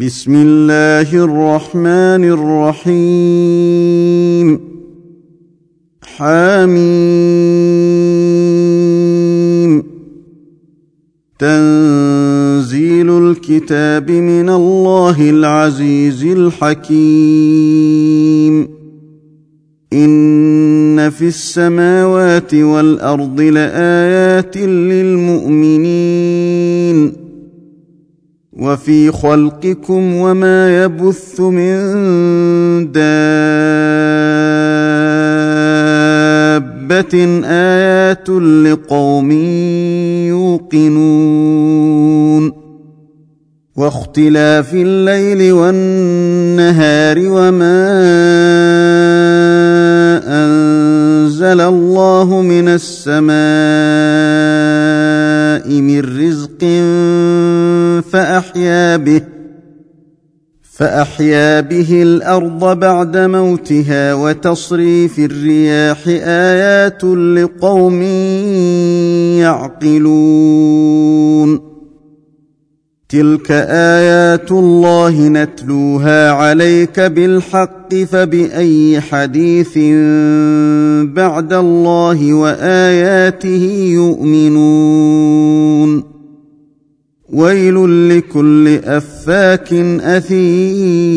بسم الله الرحمن الرحيم. حميم. تنزيل الكتاب من الله العزيز الحكيم. إن في السماوات والأرض لآيات للمؤمنين. وفي خلقكم وما يبث من دابة آيات لقوم يوقنون واختلاف الليل والنهار وما أنزل الله من السماء من رزق فأحيا به فأحيا به الأرض بعد موتها وتصريف الرياح آيات لقوم يعقلون. تلك ايات الله نتلوها عليك بالحق فباي حديث بعد الله واياته يؤمنون ويل لكل افاك اثيم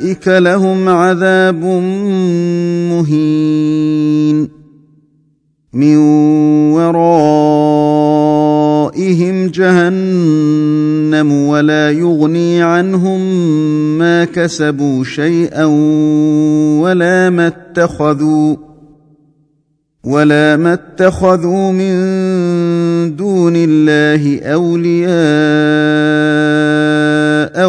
أولئك لهم عذاب مهين. من ورائهم جهنم ولا يغني عنهم ما كسبوا شيئا ولا ما اتخذوا ولا ما اتخذوا من دون الله اولياء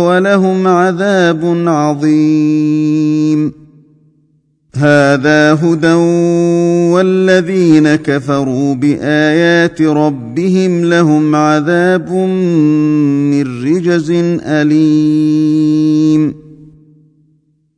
ولهم عذاب عظيم هذا هدى والذين كفروا بايات ربهم لهم عذاب من رجز اليم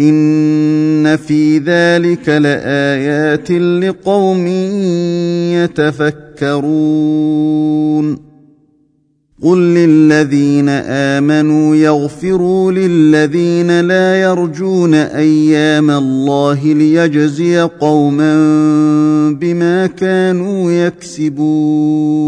ان في ذلك لايات لقوم يتفكرون قل للذين امنوا يغفروا للذين لا يرجون أيام الله ليجزي قوما بما كانوا يكسبون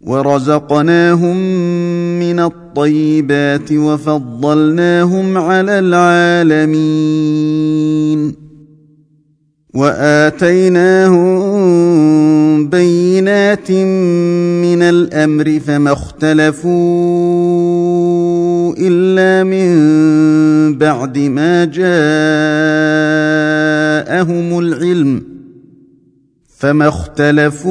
ورزقناهم من الطيبات وفضلناهم على العالمين. وآتيناهم بينات من الأمر فما اختلفوا إلا من بعد ما جاءهم العلم فما اختلفوا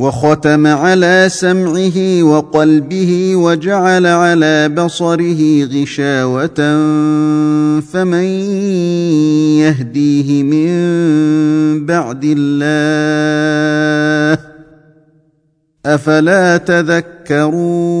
وختم على سمعه وقلبه وجعل على بصره غشاوة فمن يهديه من بعد الله؟ أفلا تذكرون؟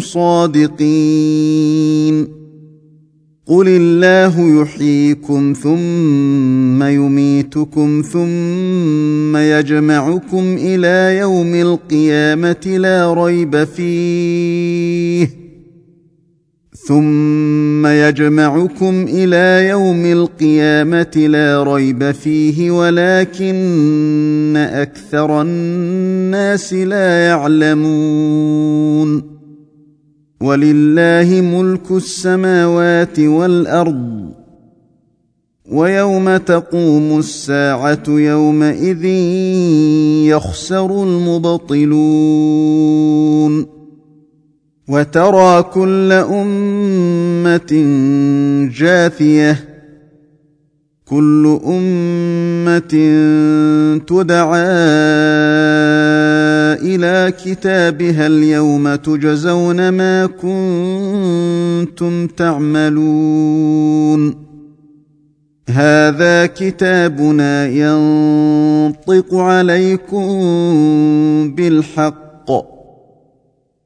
صادقين. قل الله يحييكم ثم يميتكم ثم يجمعكم إلى يوم القيامة لا ريب فيه. ثم يجمعكم إلى يوم القيامة لا ريب فيه ولكن أكثر الناس لا يعلمون. ولله ملك السماوات والأرض. ويوم تقوم الساعة يومئذ يخسر المبطلون. وترى كل أمة جاثية. كل أمة تدعى إلى كتابها اليوم تجزون ما كنتم تعملون. هذا كتابنا ينطق عليكم بالحق.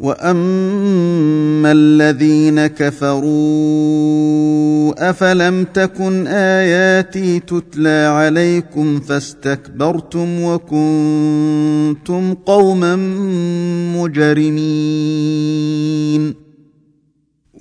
واما الذين كفروا افلم تكن اياتي تتلى عليكم فاستكبرتم وكنتم قوما مجرمين